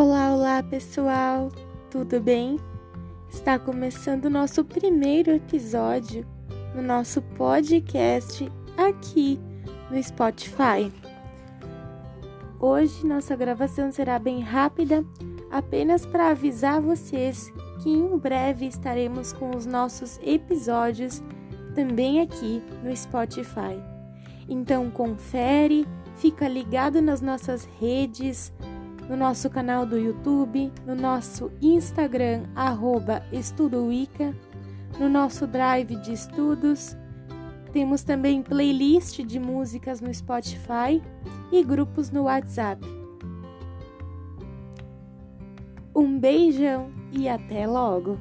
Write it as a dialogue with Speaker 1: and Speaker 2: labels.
Speaker 1: Olá, pessoal, tudo bem? Está começando o nosso primeiro episódio no nosso podcast aqui no Spotify. Hoje nossa gravação será bem rápida, apenas para avisar vocês que em breve estaremos com os nossos episódios também aqui no Spotify. Então confere, fica ligado nas nossas redes, no nosso canal do YouTube, no nosso Instagram, arroba EstudoWica, no nosso Drive de Estudos. Temos também playlist de músicas no Spotify e grupos no WhatsApp. Um beijão e até logo!